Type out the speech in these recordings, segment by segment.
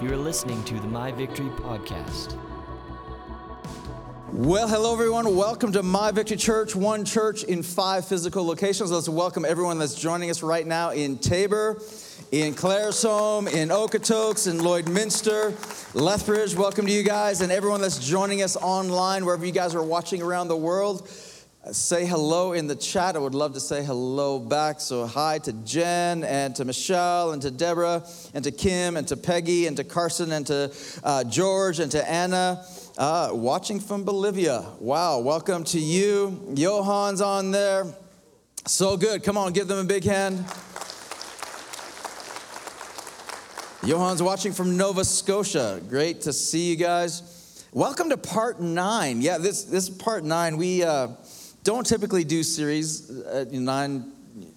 You are listening to the My Victory Podcast. Well, hello everyone. Welcome to My Victory Church, one church in five physical locations. Let's welcome everyone that's joining us right now in Taber, in Claresholm, in Okotoks, in Lloydminster, Lethbridge. Welcome to you guys and everyone that's joining us online, wherever you guys are watching around the world. Say hello in the chat. I would love to say hello back. So, hi to Jen and to Michelle and to Deborah and to Kim and to Peggy and to Carson and to uh, George and to Anna. Uh, watching from Bolivia. Wow, welcome to you. Johan's on there. So good. Come on, give them a big hand. Johan's watching from Nova Scotia. Great to see you guys. Welcome to part nine. Yeah, this, this is part nine. We. Uh, don't typically do series uh, nine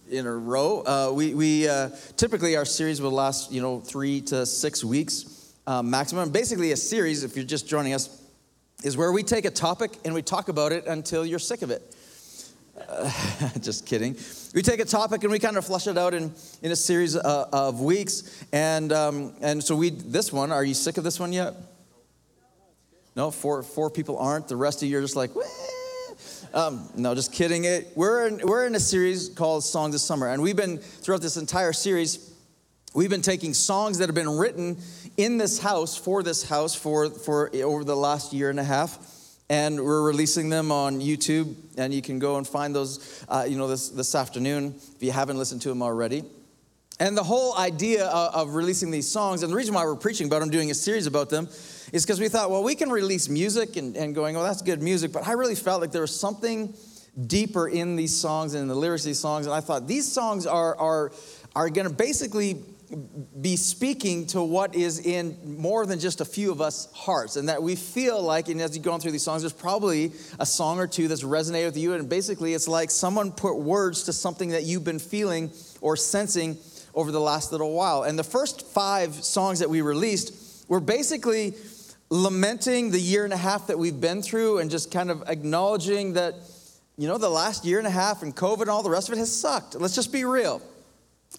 in a row. Uh, we we uh, typically our series will last you know three to six weeks uh, maximum. Basically, a series, if you're just joining us, is where we take a topic and we talk about it until you're sick of it. Uh, just kidding. We take a topic and we kind of flush it out in, in a series uh, of weeks. And, um, and so we, this one, are you sick of this one yet? No, four, four people aren't. The rest of you are just like, Wah! Um, no, just kidding. It, we're, in, we're in a series called Songs of Summer, and we've been, throughout this entire series, we've been taking songs that have been written in this house, for this house, for, for over the last year and a half, and we're releasing them on YouTube, and you can go and find those, uh, you know, this, this afternoon if you haven't listened to them already. And the whole idea of, of releasing these songs, and the reason why we're preaching about them, doing a series about them, is because we thought, well, we can release music and, and going, oh, that's good music. But I really felt like there was something deeper in these songs and in the lyrics of these songs. And I thought these songs are, are, are going to basically be speaking to what is in more than just a few of us hearts and that we feel like and as you're going through these songs there's probably a song or two that's resonated with you and basically it's like someone put words to something that you've been feeling or sensing over the last little while and the first five songs that we released were basically lamenting the year and a half that we've been through and just kind of acknowledging that, you know, the last year and a half and COVID and all the rest of it has sucked. Let's just be real.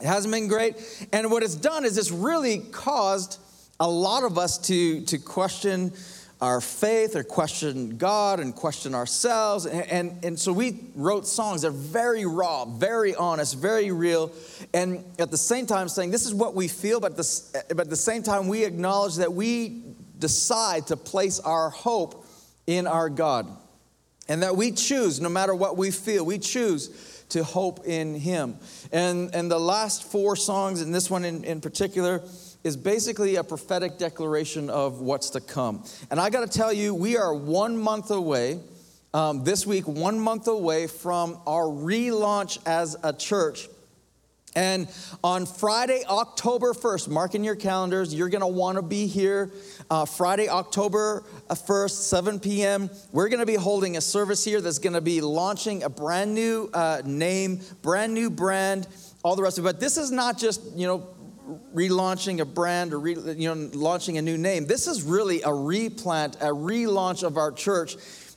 It hasn't been great. And what it's done is it's really caused a lot of us to, to question our faith or question God and question ourselves. And, and, and, so we wrote songs that are very raw, very honest, very real. And at the same time saying, this is what we feel, but, this, but at the same time, we acknowledge that we decide to place our hope in our God. And that we choose, no matter what we feel, we choose to hope in Him. And, and the last four songs, and this one in, in particular, is basically a prophetic declaration of what's to come. And I got to tell you, we are one month away, um, this week, one month away from our relaunch as a church and on Friday, October 1st, mark in your calendars, you're gonna wanna be here. Uh, Friday, October 1st, 7 p.m., we're gonna be holding a service here that's gonna be launching a brand new uh, name, brand new brand, all the rest of it. But this is not just, you know, relaunching a brand or re, you know launching a new name this is really a replant a relaunch of our church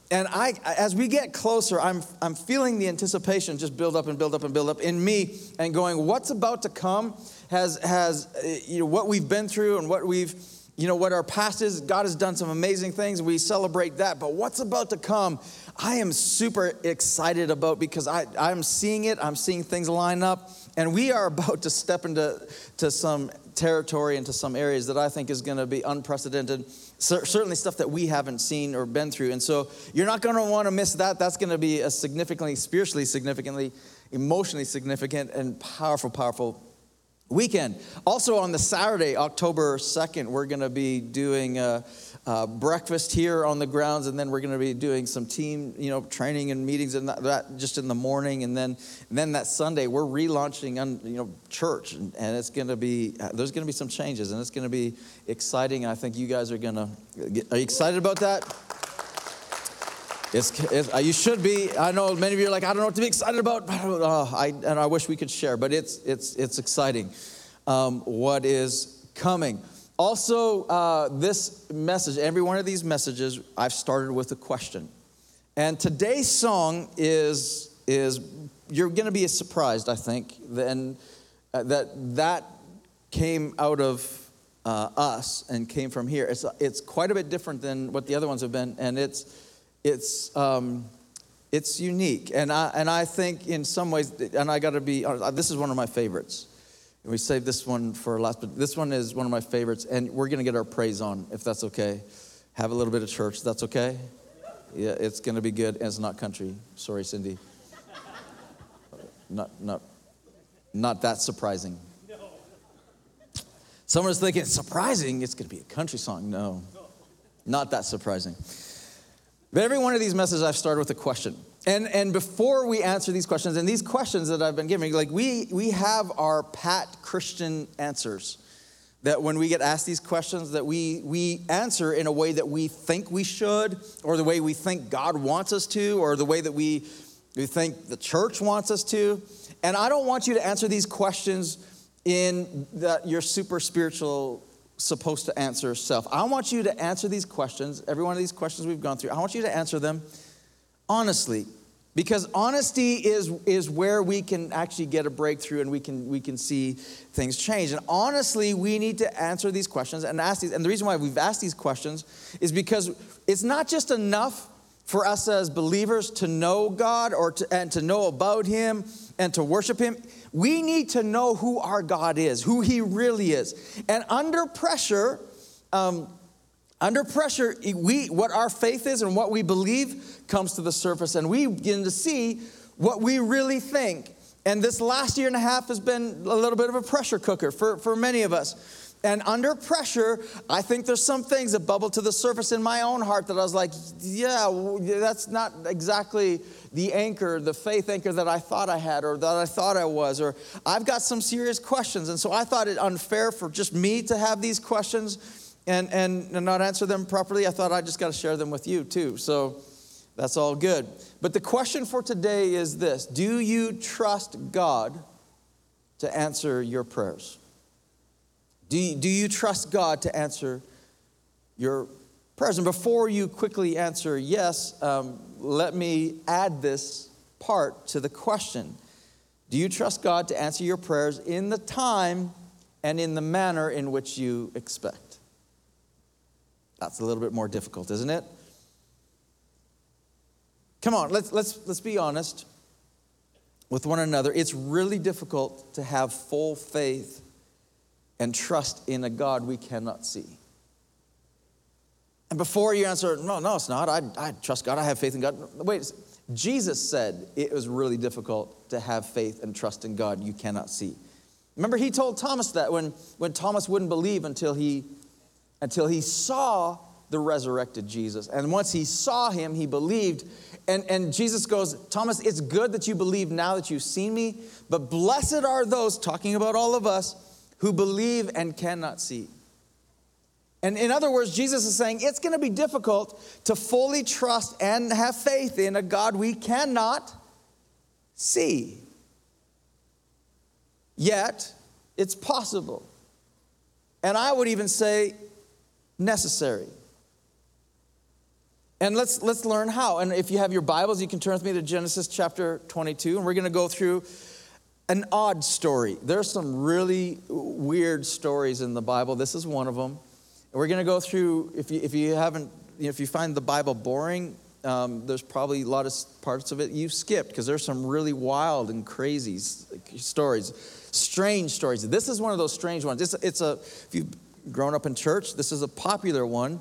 and I, as we get closer, I'm, I'm feeling the anticipation just build up and build up and build up in me and going, what's about to come has, has uh, you know, what we've been through and what we've, you know, what our past is. God has done some amazing things. We celebrate that. But what's about to come, I am super excited about because I, I'm seeing it. I'm seeing things line up. And we are about to step into to some territory, into some areas that I think is going to be unprecedented certainly stuff that we haven't seen or been through. And so you're not going to want to miss that. That's going to be a significantly, spiritually significantly, emotionally significant, and powerful, powerful weekend. Also on the Saturday, October 2nd, we're going to be doing. Uh, uh, breakfast here on the grounds, and then we're going to be doing some team, you know, training and meetings and that, just in the morning, and then and then that Sunday we're relaunching, on, you know, church, and, and it's going to be there's going to be some changes, and it's going to be exciting. I think you guys are going to. Are you excited about that? It's, it's, uh, you should be. I know many of you are like, I don't know what to be excited about. Uh, I, and I wish we could share, but it's it's it's exciting. Um, what is coming? Also, uh, this message, every one of these messages, I've started with a question. And today's song is, is you're going to be surprised, I think, then, uh, that that came out of uh, us and came from here. It's, it's quite a bit different than what the other ones have been, and it's, it's, um, it's unique. And I, and I think in some ways, and I got to be, this is one of my favorites. And we saved this one for last, but this one is one of my favorites, and we're to get our praise on, if that's okay. Have a little bit of church, that's okay? Yeah, it's to be good, and it's not country. Sorry, Cindy. Not, not, not that surprising. Someone's thinking, surprising, it's to be a country song. No, not that surprising. But every one of these messages, I've started with a question. And, and before we answer these questions, and these questions that I've been giving, like we, we have our pat Christian answers. That when we get asked these questions, that we, we answer in a way that we think we should, or the way we think God wants us to, or the way that we, we think the church wants us to. And I don't want you to answer these questions in that your super spiritual supposed to answer self. I want you to answer these questions, every one of these questions we've gone through, I want you to answer them honestly. Because honesty is, is where we can actually get a breakthrough and we can, we can see things change. And honestly, we need to answer these questions and ask these. And the reason why we've asked these questions is because it's not just enough for us as believers to know God or to, and to know about Him and to worship Him. We need to know who our God is, who He really is. And under pressure, um, under pressure, we, what our faith is and what we believe comes to the surface, and we begin to see what we really think. And this last year and a half has been a little bit of a pressure cooker for, for many of us. And under pressure, I think there's some things that bubble to the surface in my own heart that I was like, yeah, that's not exactly the anchor, the faith anchor that I thought I had or that I thought I was. Or I've got some serious questions. And so I thought it unfair for just me to have these questions and, and, and not answer them properly. I thought I just got to share them with you too. So that's all good. But the question for today is this Do you trust God to answer your prayers? Do you, do you trust God to answer your prayers? And before you quickly answer yes, um, let me add this part to the question Do you trust God to answer your prayers in the time and in the manner in which you expect? That's a little bit more difficult, isn't it? Come on, let's, let's, let's be honest with one another. It's really difficult to have full faith and trust in a God we cannot see. And before you answer, no, no, it's not. I, I trust God. I have faith in God. Wait, Jesus said it was really difficult to have faith and trust in God you cannot see. Remember, he told Thomas that when, when Thomas wouldn't believe until he until he saw the resurrected Jesus. And once he saw him, he believed. And, and Jesus goes, Thomas, it's good that you believe now that you've seen me, but blessed are those, talking about all of us, who believe and cannot see. And in other words, Jesus is saying it's going to be difficult to fully trust and have faith in a God we cannot see. Yet, it's possible. And I would even say necessary. And let's, let's learn how. And if you have your Bibles, you can turn with me to Genesis chapter 22, and we're going to go through an odd story. There's some really weird stories in the Bible. This is one of them. We're going to go through, if you, if you haven't, you know, if you find the Bible boring, um, there's probably a lot of parts of it you've skipped because there's some really wild and crazy stories, strange stories. This is one of those strange ones. It's, it's a, if you've grown up in church, this is a popular one,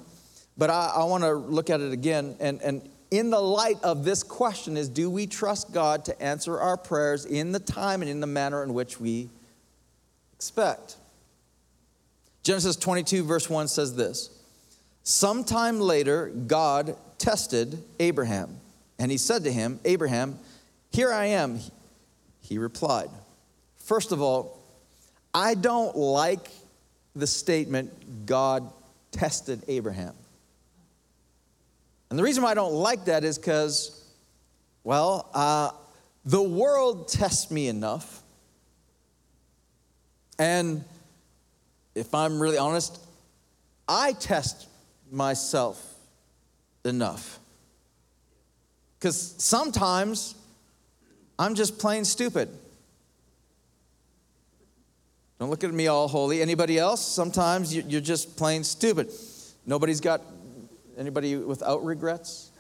but I, I want to look at it again. And, and in the light of this question is do we trust God to answer our prayers in the time and in the manner in which we expect? Genesis 22, verse 1 says this Sometime later, God tested Abraham, and he said to him, Abraham, here I am. He replied, First of all, I don't like the statement, God tested Abraham. And the reason why I don't like that is because, well, uh, the world tests me enough. And if I'm really honest, I test myself enough. Because sometimes I'm just plain stupid. Don't look at me all holy. Anybody else? Sometimes you're just plain stupid. Nobody's got anybody without regrets?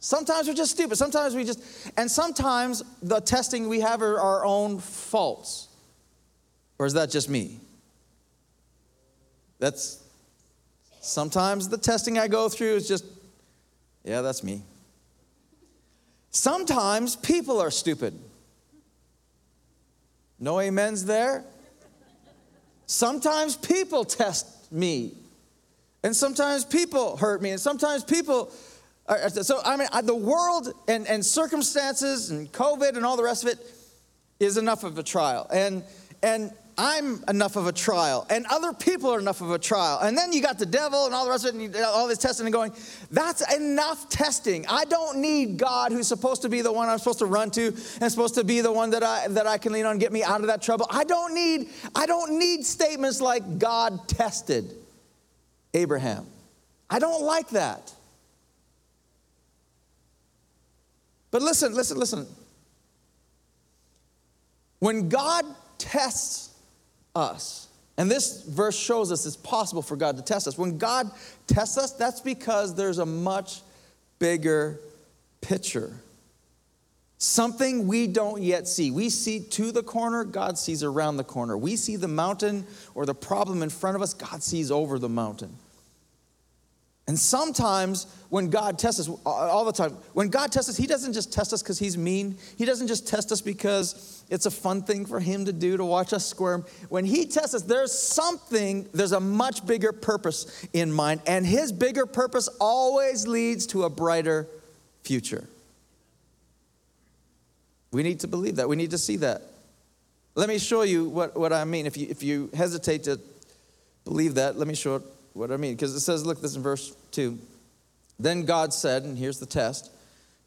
Sometimes we're just stupid. Sometimes we just, and sometimes the testing we have are our own faults. Or is that just me? That's sometimes the testing I go through is just, yeah, that's me. Sometimes people are stupid. No amens there? Sometimes people test me. And sometimes people hurt me. And sometimes people. Are, so, I mean, the world and, and circumstances and COVID and all the rest of it is enough of a trial. And, and I'm enough of a trial, and other people are enough of a trial. And then you got the devil and all the rest of it, and all this testing and going, that's enough testing. I don't need God who's supposed to be the one I'm supposed to run to and supposed to be the one that I that I can lean on get me out of that trouble. I don't need, I don't need statements like God tested Abraham. I don't like that. But listen, listen, listen. When God tests us. And this verse shows us it's possible for God to test us. When God tests us, that's because there's a much bigger picture. Something we don't yet see. We see to the corner, God sees around the corner. We see the mountain or the problem in front of us, God sees over the mountain. And sometimes when God tests us, all the time, when God tests us, He doesn't just test us because He's mean. He doesn't just test us because it's a fun thing for Him to do to watch us squirm. When He tests us, there's something, there's a much bigger purpose in mind. And His bigger purpose always leads to a brighter future. We need to believe that. We need to see that. Let me show you what, what I mean. If you, if you hesitate to believe that, let me show what I mean. Because it says, look, this in verse 2. Then God said, and here's the test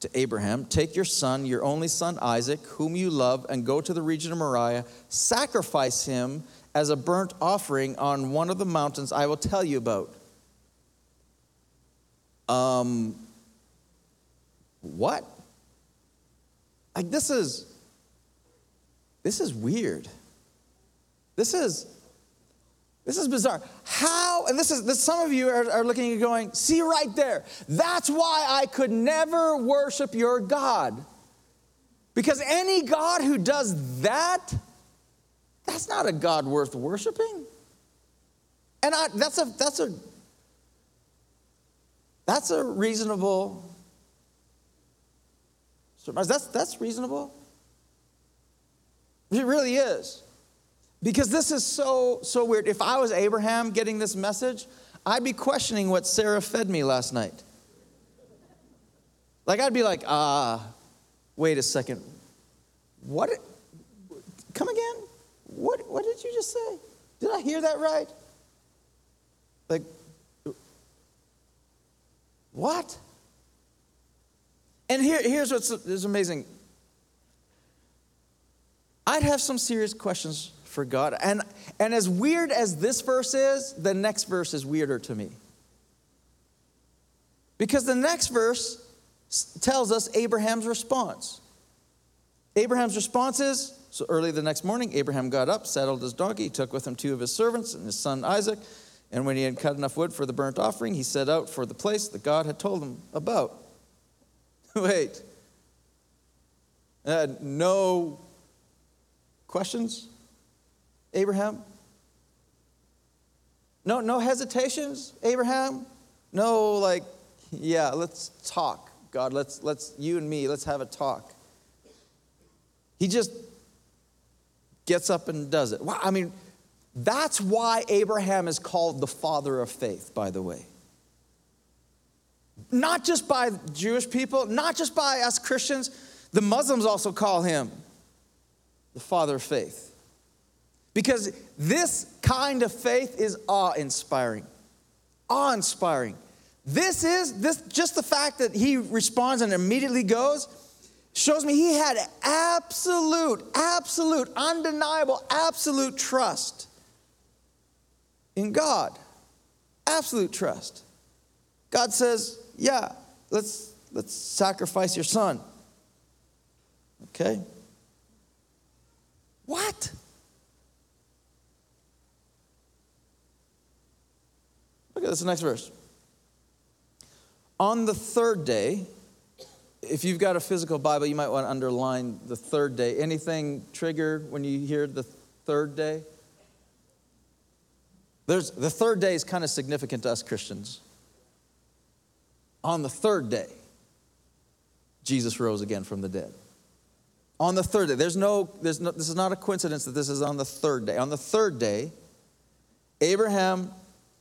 to Abraham Take your son, your only son Isaac, whom you love, and go to the region of Moriah, sacrifice him as a burnt offering on one of the mountains I will tell you about. Um, what? Like, this is, this is weird. This is, this is bizarre. How, and this is, this, some of you are, are looking and going, see right there, that's why I could never worship your God. Because any God who does that, that's not a God worth worshiping. And I, that's a, that's a, that's a reasonable surmise. That's, that's reasonable. It really is. Because this is so, so weird. If I was Abraham getting this message, I'd be questioning what Sarah fed me last night. Like, I'd be like, ah, uh, wait a second. What? Come again? What, what did you just say? Did I hear that right? Like, what? And here, here's what's is amazing. I'd have some serious questions for God. And, and as weird as this verse is, the next verse is weirder to me. Because the next verse tells us Abraham's response. Abraham's response is so early the next morning, Abraham got up, saddled his donkey, took with him two of his servants and his son Isaac. And when he had cut enough wood for the burnt offering, he set out for the place that God had told him about. Wait. Uh, no questions? Abraham? No, no hesitations, Abraham? No, like, yeah, let's talk, God. Let's, let's, you and me, let's have a talk. He just gets up and does it. I mean, that's why Abraham is called the father of faith, by the way. Not just by Jewish people, not just by us Christians, the Muslims also call him the father of faith. Because this kind of faith is awe inspiring. Awe inspiring. This is this just the fact that he responds and immediately goes shows me he had absolute, absolute, undeniable, absolute trust in God. Absolute trust. God says, yeah, let's, let's sacrifice your son. Okay? What? Look at this next verse. On the third day, if you've got a physical Bible, you might want to underline the third day. Anything trigger when you hear the third day? There's, the third day is kind of significant to us Christians. On the third day, Jesus rose again from the dead. On the third day, there's no, there's no, this is not a coincidence that this is on the third day. On the third day, Abraham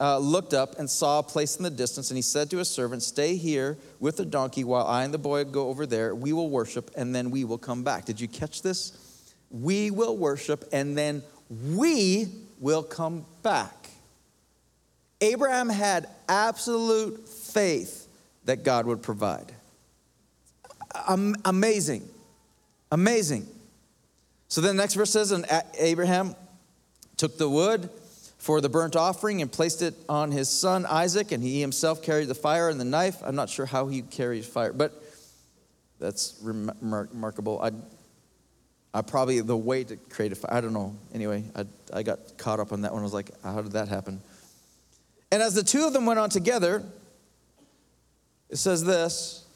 uh, looked up and saw a place in the distance, and he said to his servant, Stay here with the donkey while I and the boy go over there. We will worship, and then we will come back. Did you catch this? We will worship, and then we will come back. Abraham had absolute faith that God would provide. Amazing. Amazing. So then the next verse says, And Abraham took the wood for the burnt offering and placed it on his son Isaac, and he himself carried the fire and the knife. I'm not sure how he carried fire, but that's remarkable. I, I probably the way to create a fire. I don't know. Anyway, I, I got caught up on that one. I was like, how did that happen? And as the two of them went on together, it says this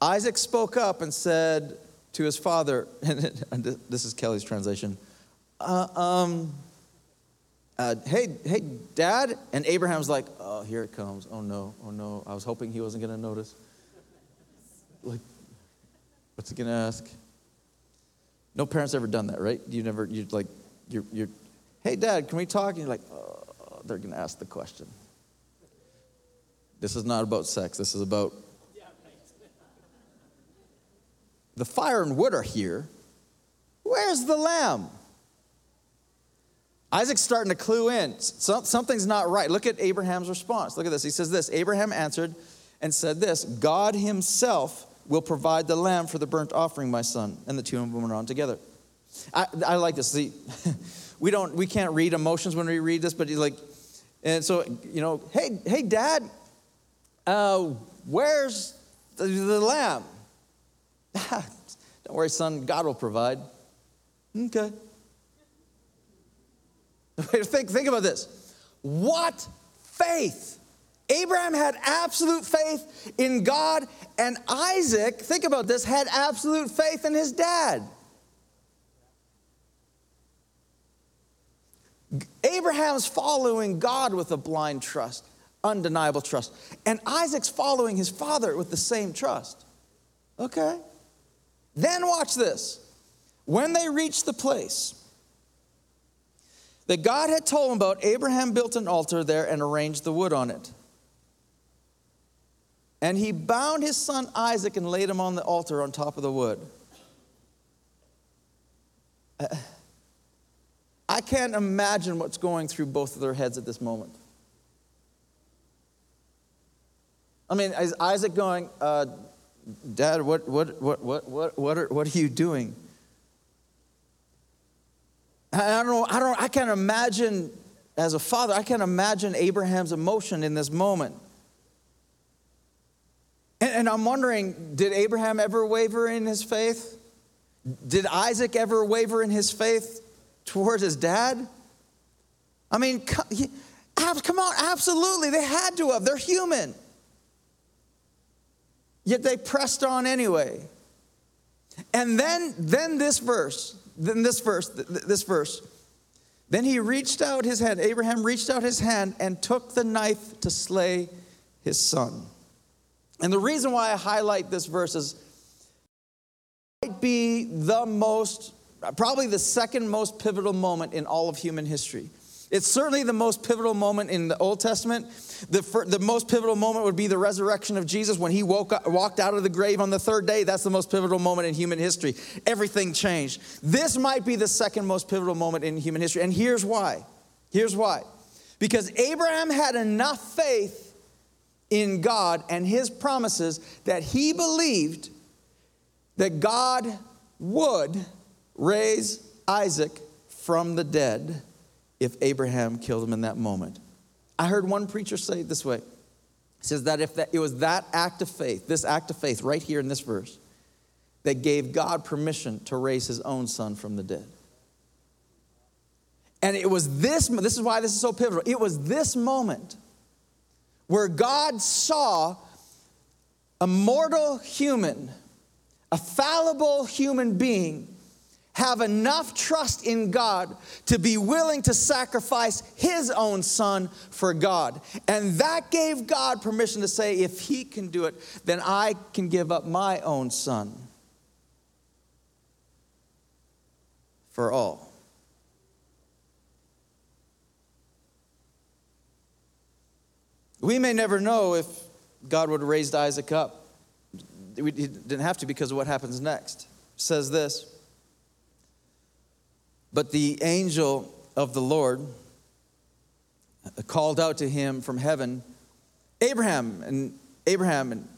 Isaac spoke up and said to his father, and this is Kelly's translation, uh, um, uh, hey, hey, dad. And Abraham's like, oh, here it comes. Oh no, oh no. I was hoping he wasn't going to notice. Like, what's he going to ask? No parents ever done that, right? You never, you like, you're, you're, hey, dad, can we talk? And you're like, oh, they're going to ask the question. This is not about sex. This is about the fire and wood are here. Where's the lamb? Isaac's starting to clue in. Something's not right. Look at Abraham's response. Look at this. He says this Abraham answered and said this God himself will provide the lamb for the burnt offering, my son. And the two of them went on together. I, I like this. See, we don't, we can't read emotions when we read this, but like, and so, you know, hey, hey, dad, uh, where's the, the lamb? Don't worry, son, God will provide. Okay. think, think about this. What faith? Abraham had absolute faith in God, and Isaac, think about this, had absolute faith in his dad. Abraham's following God with a blind trust, undeniable trust. And Isaac's following his father with the same trust. Okay. Then watch this. When they reached the place that God had told him about, Abraham built an altar there and arranged the wood on it. And he bound his son Isaac and laid him on the altar on top of the wood. I can't imagine what's going through both of their heads at this moment. I mean, is Isaac going, uh, Dad, what, what, what, what, what, what, are, what are you doing? I don't know, I don't I can't imagine as a father, I can't imagine Abraham's emotion in this moment. And, and I'm wondering, did Abraham ever waver in his faith? Did Isaac ever waver in his faith towards his dad? I mean, come on, absolutely, they had to have. They're human. Yet they pressed on anyway. And then, then this verse, then this verse, this verse. Then he reached out his hand, Abraham reached out his hand and took the knife to slay his son. And the reason why I highlight this verse is might be the most, probably the second most pivotal moment in all of human history. It's certainly the most pivotal moment in the Old Testament. The, the most pivotal moment would be the resurrection of Jesus when he woke up, walked out of the grave on the third day. That's the most pivotal moment in human history. Everything changed. This might be the second most pivotal moment in human history. And here's why. Here's why. Because Abraham had enough faith in God and his promises that he believed that God would raise Isaac from the dead if Abraham killed him in that moment. I heard one preacher say it this way. He says that if that, it was that act of faith, this act of faith right here in this verse, that gave God permission to raise his own son from the dead. And it was this, this is why this is so pivotal. It was this moment where God saw a mortal human, a fallible human being, have enough trust in God to be willing to sacrifice his own son for God. And that gave God permission to say, if he can do it, then I can give up my own son for all. We may never know if God would have raised Isaac up. He didn't have to because of what happens next. It says this But the angel of the Lord called out to him from heaven, Abraham, and Abraham, and,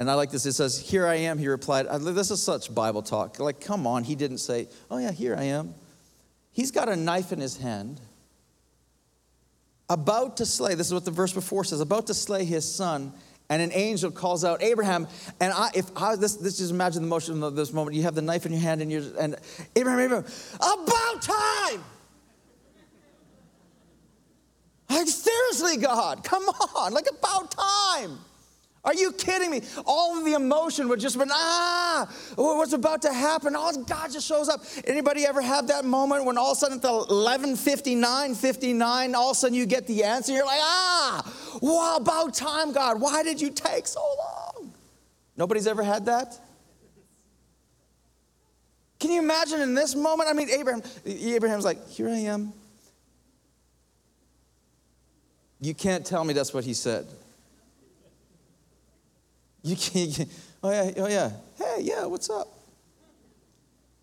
and I like this. It says, Here I am, he replied. This is such Bible talk. Like, come on. He didn't say, Oh, yeah, here I am. He's got a knife in his hand about to slay, this is what the verse before says, about to slay his son, and an angel calls out Abraham. And I, if I, this, this just imagine the motion of this moment. You have the knife in your hand, and you're, and Abraham, Abraham, about time. Like seriously, God, come on, like about time. Are you kidding me? All of the emotion would just been, ah, what's about to happen? All God just shows up. Anybody ever have that moment when all of a sudden at the 11:59, 59, all of a sudden you get the answer? You're like, ah, wow, about time, God. Why did you take so long? Nobody's ever had that? Can you imagine in this moment? I mean, Abraham, Abraham's like, here I am. You can't tell me that's what he said. You can't, oh yeah, oh yeah. Hey, yeah, what's up?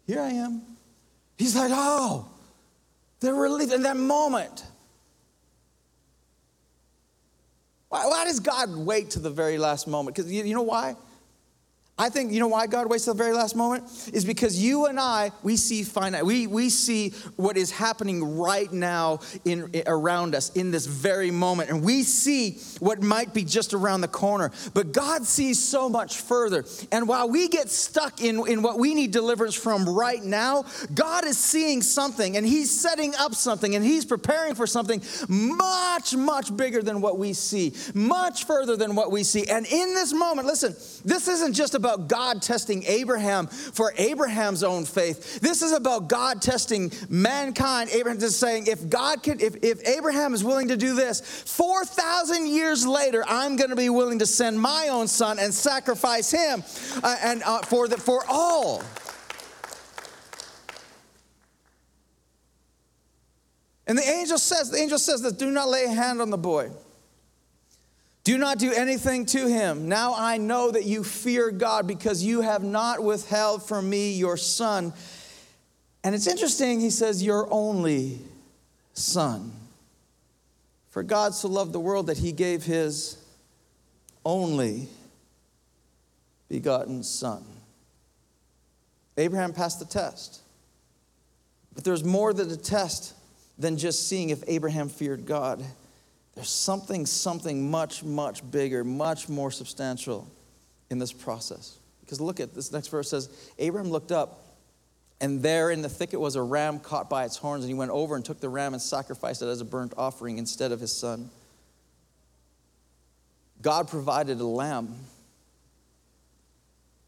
Here I am. He's like, oh, they're relieved in that moment. Why, why does God wait to the very last moment? Because you, you know why? I think, you know why God waits till the very last moment? Is because you and I, we see finite. We, we see what is happening right now in, around us in this very moment. And we see what might be just around the corner. But God sees so much further. And while we get stuck in, in what we need deliverance from right now, God is seeing something and He's setting up something and He's preparing for something much, much bigger than what we see, much further than what we see. And in this moment, listen, this isn't just about about God testing Abraham for Abraham's own faith. This is about God testing mankind. Abraham is saying, if God can, if, if Abraham is willing to do this, 4,000 years later, I'm going to be willing to send my own son and sacrifice him uh, and uh, for, the, for all. And the angel says, the angel says that do not lay a hand on the boy. Do not do anything to him. Now I know that you fear God because you have not withheld from me your son. And it's interesting, he says, your only son. For God so loved the world that he gave his only begotten son. Abraham passed the test. But there's more to the test than just seeing if Abraham feared God. There's something, something much, much bigger, much more substantial in this process. Because look at this next verse says, Abraham looked up, and there in the thicket was a ram caught by its horns, and he went over and took the ram and sacrificed it as a burnt offering instead of his son. God provided a lamb.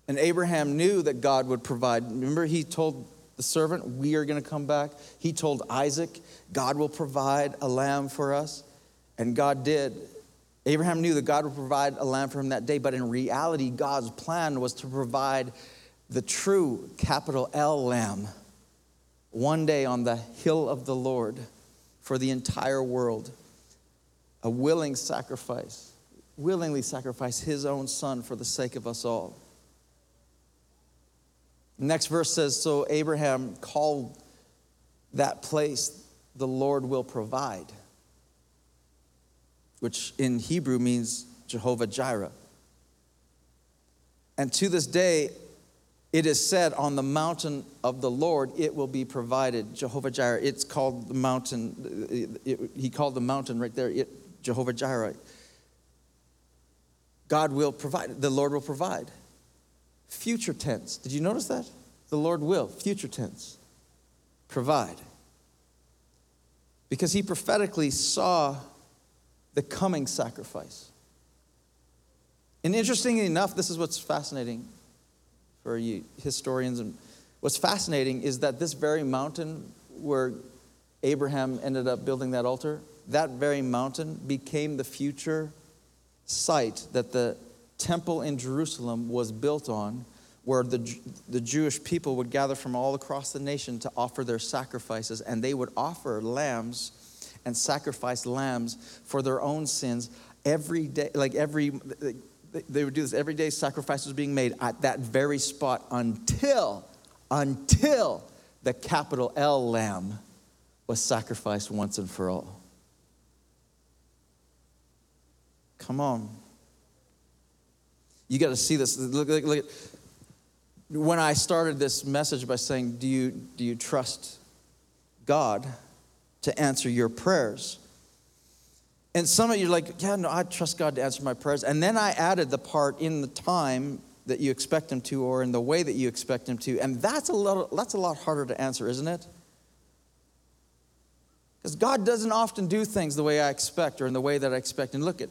And Abraham knew that God would provide. Remember, he told the servant, We are going to come back. He told Isaac, God will provide a lamb for us. And God did. Abraham knew that God would provide a lamb for him that day, but in reality, God's plan was to provide the true capital L lamb one day on the hill of the Lord for the entire world. A willing sacrifice, willingly sacrifice his own son for the sake of us all. next verse says So Abraham called that place, the Lord will provide which in Hebrew means Jehovah Jireh. And to this day, it is said, on the mountain of the Lord, it will be provided. Jehovah Jireh. It's called the mountain. It, it, he called the mountain right there, it, Jehovah Jireh. God will provide. The Lord will provide. Future tense. Did you notice that? The Lord will. Future tense. Provide. Because he prophetically saw the coming sacrifice. And interestingly enough, this is what's fascinating for you historians. And what's fascinating is that this very mountain where Abraham ended up building that altar, that very mountain became the future site that the temple in Jerusalem was built on, where the, the Jewish people would gather from all across the nation to offer their sacrifices, and they would offer lambs and sacrifice lambs for their own sins every day, like every, they would do this every day, sacrifice was being made at that very spot until, until the capital L lamb was sacrificed once and for all. Come on. You got to see this. Look, look, look. When I started this message by saying, do you, do you trust God to answer your prayers? And some of you are like, yeah, no, I trust God to answer my prayers. And then I added the part in the time that you expect Him to or in the way that you expect Him to. And that's a, little, that's a lot harder to answer, isn't it? Because God doesn't often do things the way I expect or in the way that I expect. And look at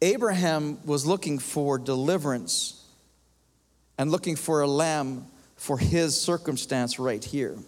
Abraham was looking for deliverance and looking for a lamb for his circumstance right here.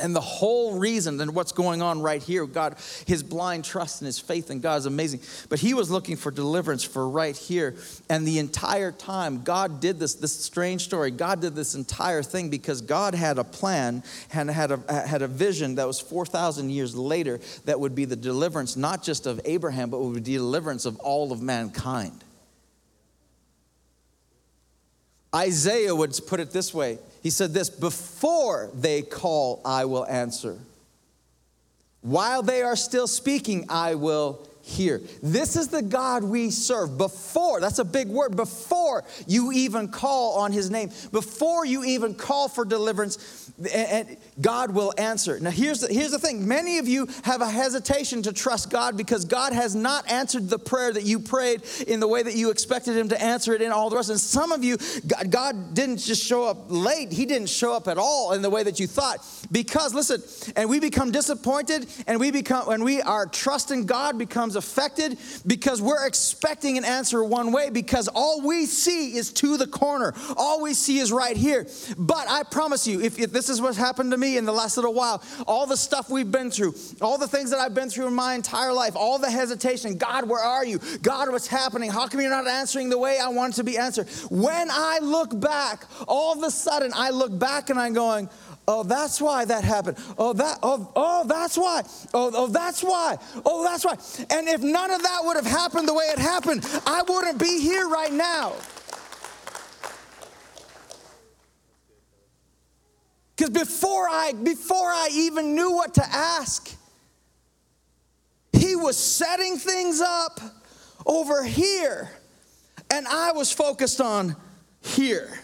And the whole reason and what's going on right here, God, his blind trust and his faith in God is amazing. But he was looking for deliverance for right here. And the entire time, God did this, this strange story. God did this entire thing because God had a plan and had a, had a vision that was 4,000 years later that would be the deliverance, not just of Abraham, but would be the deliverance of all of mankind. Isaiah would put it this way He said, This before they call, I will answer. While they are still speaking, I will hear. This is the God we serve. Before, that's a big word, before you even call on his name, before you even call for deliverance, and God will answer. Now, here's the, here's the thing many of you have a hesitation to trust God because God has not answered the prayer that you prayed in the way that you expected him to answer it in all the rest. And some of you, God, didn't just show up late, he didn't show up at all in the way that you thought. Because, listen, and we become disappointed and we become, when we our trust in God becomes affected because we're expecting an answer one way because all we see is to the corner. All we see is right here. But I promise you, if, if this is what happened to me in the last little while, all the stuff we've been through, all the things that I've been through in my entire life, all the hesitation, God, where are you? God, what's happening? How come you're not answering the way I want to be answered? When I look back, all of a sudden I look back and I'm going, Oh, that's why that happened. Oh, that, oh, oh, that's why. Oh, oh, that's why. Oh, that's why. And if none of that would have happened the way it happened, I wouldn't be here right now. Because before I, before I even knew what to ask, he was setting things up over here, and I was focused on here.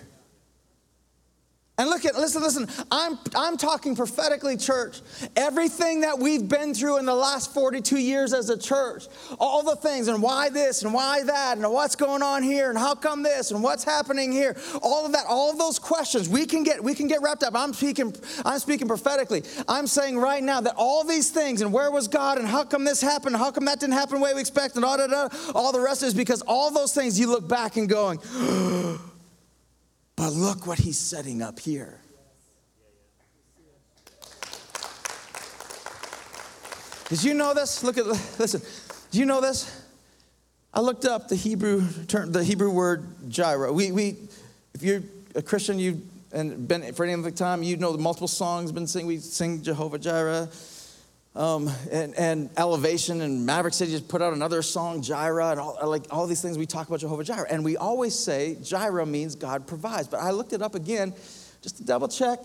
And look at, listen, listen, I'm, I'm talking prophetically, church. Everything that we've been through in the last 42 years as a church, all the things, and why this, and why that, and what's going on here, and how come this, and what's happening here, all of that, all of those questions, we can get, we can get wrapped up. I'm speaking, I'm speaking prophetically. I'm saying right now that all these things, and where was God, and how come this happened, how come that didn't happen the way we expected, and all, da, da, all the rest is because all those things you look back and going, But look what he's setting up here. Did you know this? Look at listen. Do you know this? I looked up the Hebrew term, the Hebrew word Jireh. We, we, if you're a Christian, you've and been for any length of time, you know the multiple songs been sing. We sing Jehovah Jireh um, and, and Elevation and Maverick City just put out another song, Jireh, and all, like all these things we talk about Jehovah Jireh. And we always say Jireh means God provides. But I looked it up again just to double check,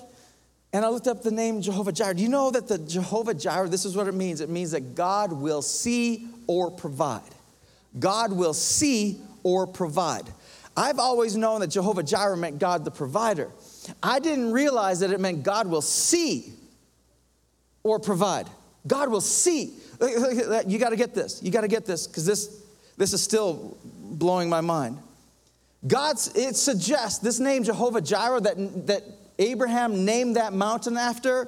and I looked up the name Jehovah Jireh. Do you know that the Jehovah Jireh, this is what it means? It means that God will see or provide. God will see or provide. I've always known that Jehovah Jireh meant God the provider. I didn't realize that it meant God will see or provide. God will see. You got to get this. You got to get this because this, this is still blowing my mind. God's, it suggests this name Jehovah Jireh that, that Abraham named that mountain after,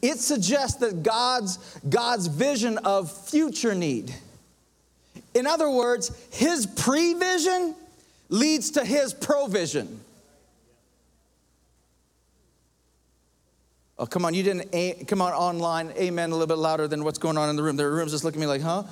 it suggests that God's, God's vision of future need In other words, his prevision leads to his provision. Oh, come on, you didn't, a- come on online, amen a little bit louder than what's going on in the room. The room's just looking at me like, huh?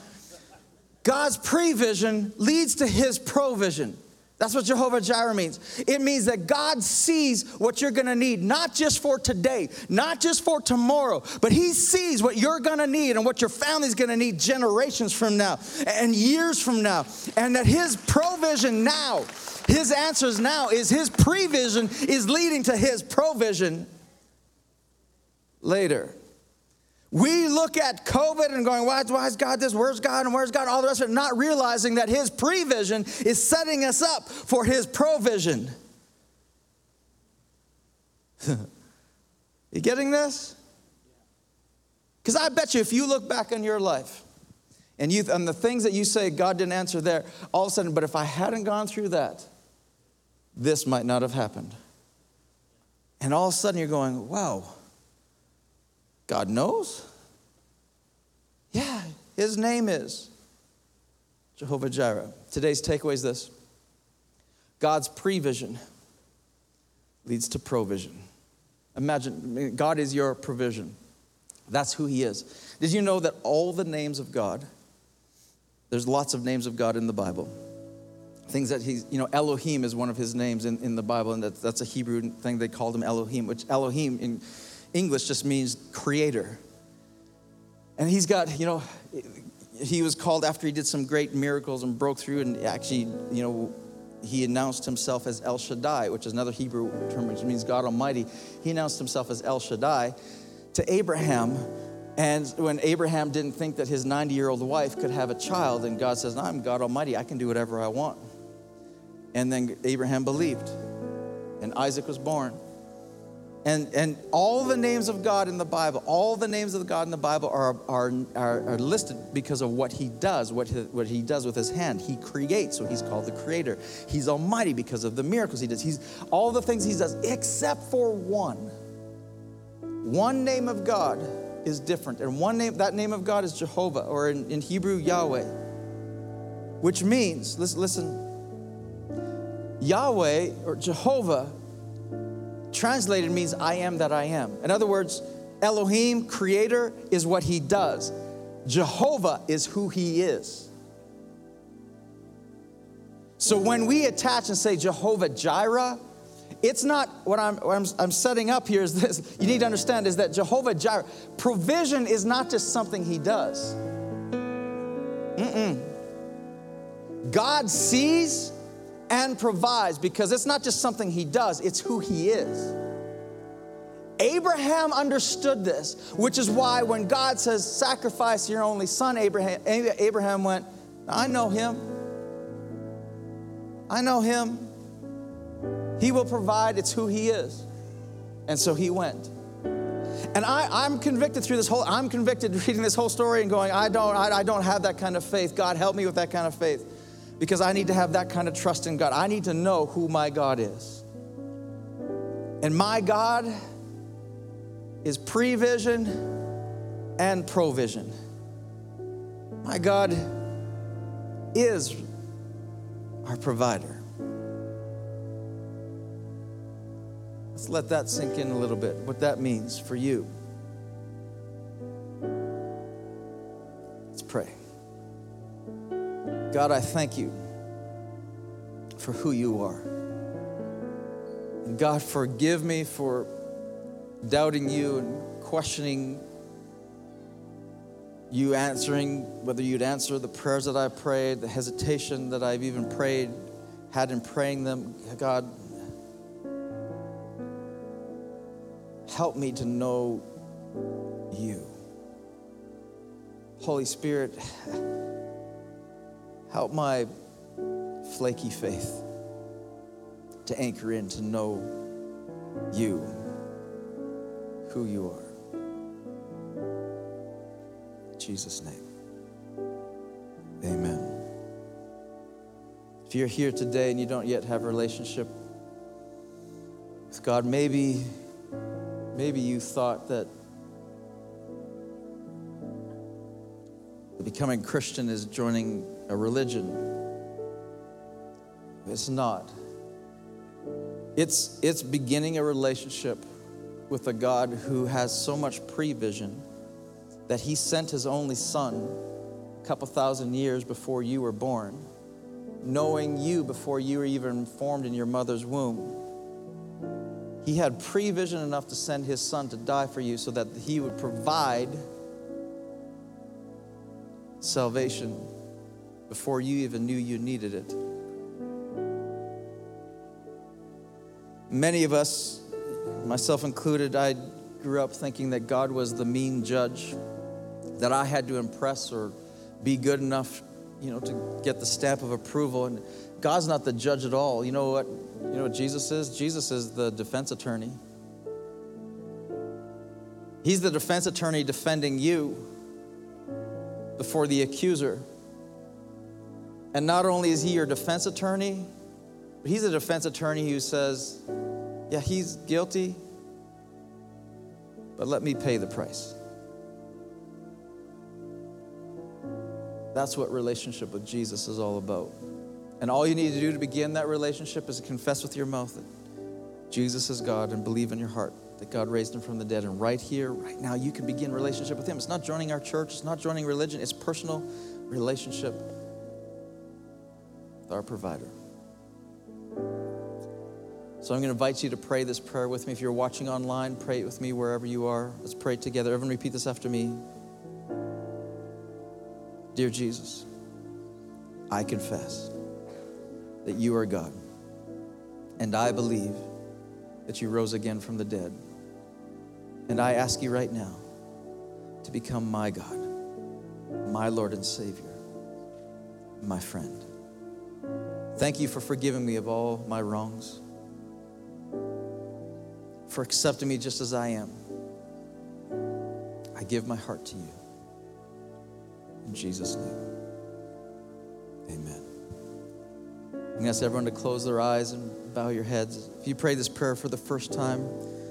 God's prevision leads to his provision. That's what Jehovah Jireh means. It means that God sees what you're gonna need, not just for today, not just for tomorrow, but He sees what you're gonna need and what your family's gonna need generations from now and years from now. And that His provision now, His answers now is His prevision is leading to His provision later. We look at COVID and going, why, why is God this? Where's God? And where's God? All the rest of it, not realizing that His prevision is setting us up for His provision. you getting this? Because I bet you if you look back on your life and, you, and the things that you say God didn't answer there, all of a sudden, but if I hadn't gone through that, this might not have happened. And all of a sudden you're going, wow God knows? Yeah, his name is Jehovah Jireh. Today's takeaway is this God's prevision leads to provision. Imagine, God is your provision. That's who he is. Did you know that all the names of God, there's lots of names of God in the Bible. Things that he's, you know, Elohim is one of his names in, in the Bible, and that's, that's a Hebrew thing. They called him Elohim, which Elohim in English just means creator. And he's got, you know, he was called after he did some great miracles and broke through, and actually, you know, he announced himself as El Shaddai, which is another Hebrew term which means God Almighty. He announced himself as El Shaddai to Abraham. And when Abraham didn't think that his 90 year old wife could have a child, and God says, I'm God Almighty, I can do whatever I want. And then Abraham believed, and Isaac was born. And, and all the names of God in the Bible, all the names of God in the Bible are, are, are, are listed because of what he does, what he, what he does with his hand. He creates, so he's called the creator. He's almighty because of the miracles he does. He's all the things he does, except for one. One name of God is different. And one name, that name of God is Jehovah, or in, in Hebrew, Yahweh. Which means, listen, listen, Yahweh or Jehovah translated means I am that I am. In other words, Elohim, creator, is what he does. Jehovah is who he is. So when we attach and say Jehovah Jireh, it's not what I'm, what I'm, I'm setting up here is this. You need to understand is that Jehovah Jireh, provision is not just something he does. Mm-mm. God sees and provides because it's not just something he does, it's who he is. Abraham understood this, which is why when God says, Sacrifice your only son, Abraham, Abraham went, I know him. I know him. He will provide, it's who he is. And so he went. And I, am convicted through this whole, I'm convicted reading this whole story and going, I don't, I, I don't have that kind of faith. God, help me with that kind of faith because I need to have that kind of trust in God. I need to know who my God is. And my God is prevision and provision. My God is our provider. Let's let that sink in a little bit, what that means for you. Let's pray. God, I thank you for who you are. And God, forgive me for doubting you and questioning you answering, whether you'd answer the prayers that I prayed, the hesitation that I've even prayed, had in praying them. God, help me to know you. Holy Spirit, Help my flaky faith to anchor in to know you, who you are. In Jesus' name. Amen. If you're here today and you don't yet have a relationship with God, maybe maybe you thought that becoming Christian is joining a religion. It's not. It's, it's beginning a relationship with a God who has so much prevision that he sent his only son a couple thousand years before you were born, knowing you before you were even formed in your mother's womb. He had prevision enough to send his son to die for you so that he would provide salvation before you even knew you needed it. Many of us, myself included, I grew up thinking that God was the mean judge, that I had to impress or be good enough, you know, to get the stamp of approval. And God's not the judge at all. You know what? You know what Jesus is? Jesus is the defense attorney. He's the defense attorney defending you before the accuser. And not only is he your defense attorney, but he's a defense attorney who says, yeah, he's guilty, but let me pay the price. That's what relationship with Jesus is all about. And all you need to do to begin that relationship is to confess with your mouth that Jesus is God and believe in your heart that God raised him from the dead. And right here, right now, you can begin relationship with him. It's not joining our church, it's not joining religion, it's personal relationship our provider. So I'm going to invite you to pray this prayer with me. If you're watching online, pray it with me wherever you are. Let's pray together. Everyone repeat this after me. Dear Jesus, I confess that you are God, and I believe that you rose again from the dead. And I ask you right now to become my God, my Lord and Savior, my friend. Thank you for forgiving me of all my wrongs for accepting me just as I am. I give my heart to you. In Jesus' name, amen. I'm going to ask everyone to close their eyes and bow your heads. If you pray this prayer for the first time,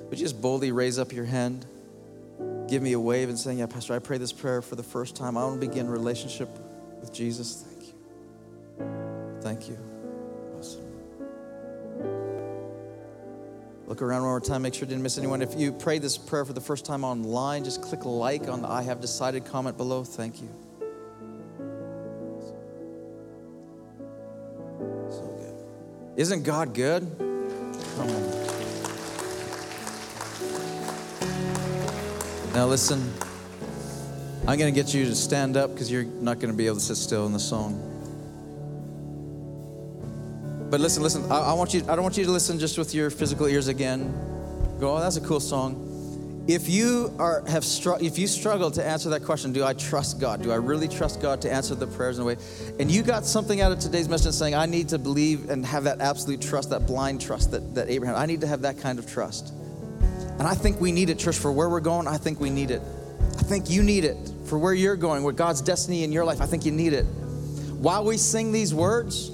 would you just boldly raise up your hand? Give me a wave and saying, Yeah, Pastor, I pray this prayer for the first time. I want to begin relationship with Jesus. Thank you. Thank you. Look around one more time, make sure you didn't miss anyone. If you prayed this prayer for the first time online, just click like on the I have decided comment below. Thank you. So good. Isn't God good? Come on. Now listen, I'm going to get you to stand up because you're not going to be able to sit still in the song. But listen, listen. I, I, want you. I don't want you to listen just with your physical ears again. Go, oh, that's a cool song. If you are have str- if you struggle to answer that question, do I trust God? Do I really trust God to answer the prayers in a way? And you got something out of today's message saying, I need to believe and have that absolute trust, that blind trust that, that Abraham. I need to have that kind of trust. And I think we need it, church, for where we're going. I think we need it. I think you need it for where you're going, where God's destiny in your life. I think you need it. While we sing these words,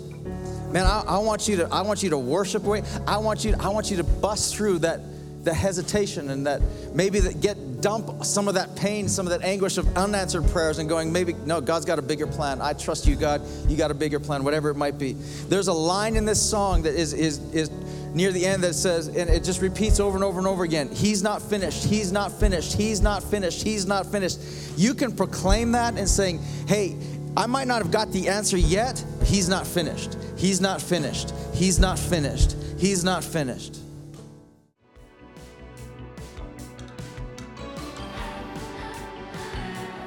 Man, I, I, want you to I want you to worship away. I want you I want you to bust through that the hesitation and that maybe that get dump some of that pain, some of that anguish of unanswered prayers and going, maybe no, God's got a bigger plan. I trust you, God. You got a bigger plan, whatever it might be. There's a line in this song that is is is near the end that says, and it just repeats over and over and over again He's not finished, He's not finished, He's not finished, He's not finished. You can proclaim that and saying, Hey, I might not have got the answer yet, He's not finished. He's not finished. He's not finished. He's not finished.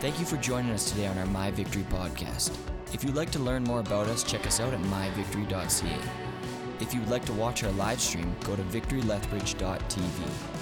Thank you for joining us today on our My Victory podcast. If you'd like to learn more about us, check us out at myvictory.ca. If you would like to watch our live stream, go to victorylethbridge.tv.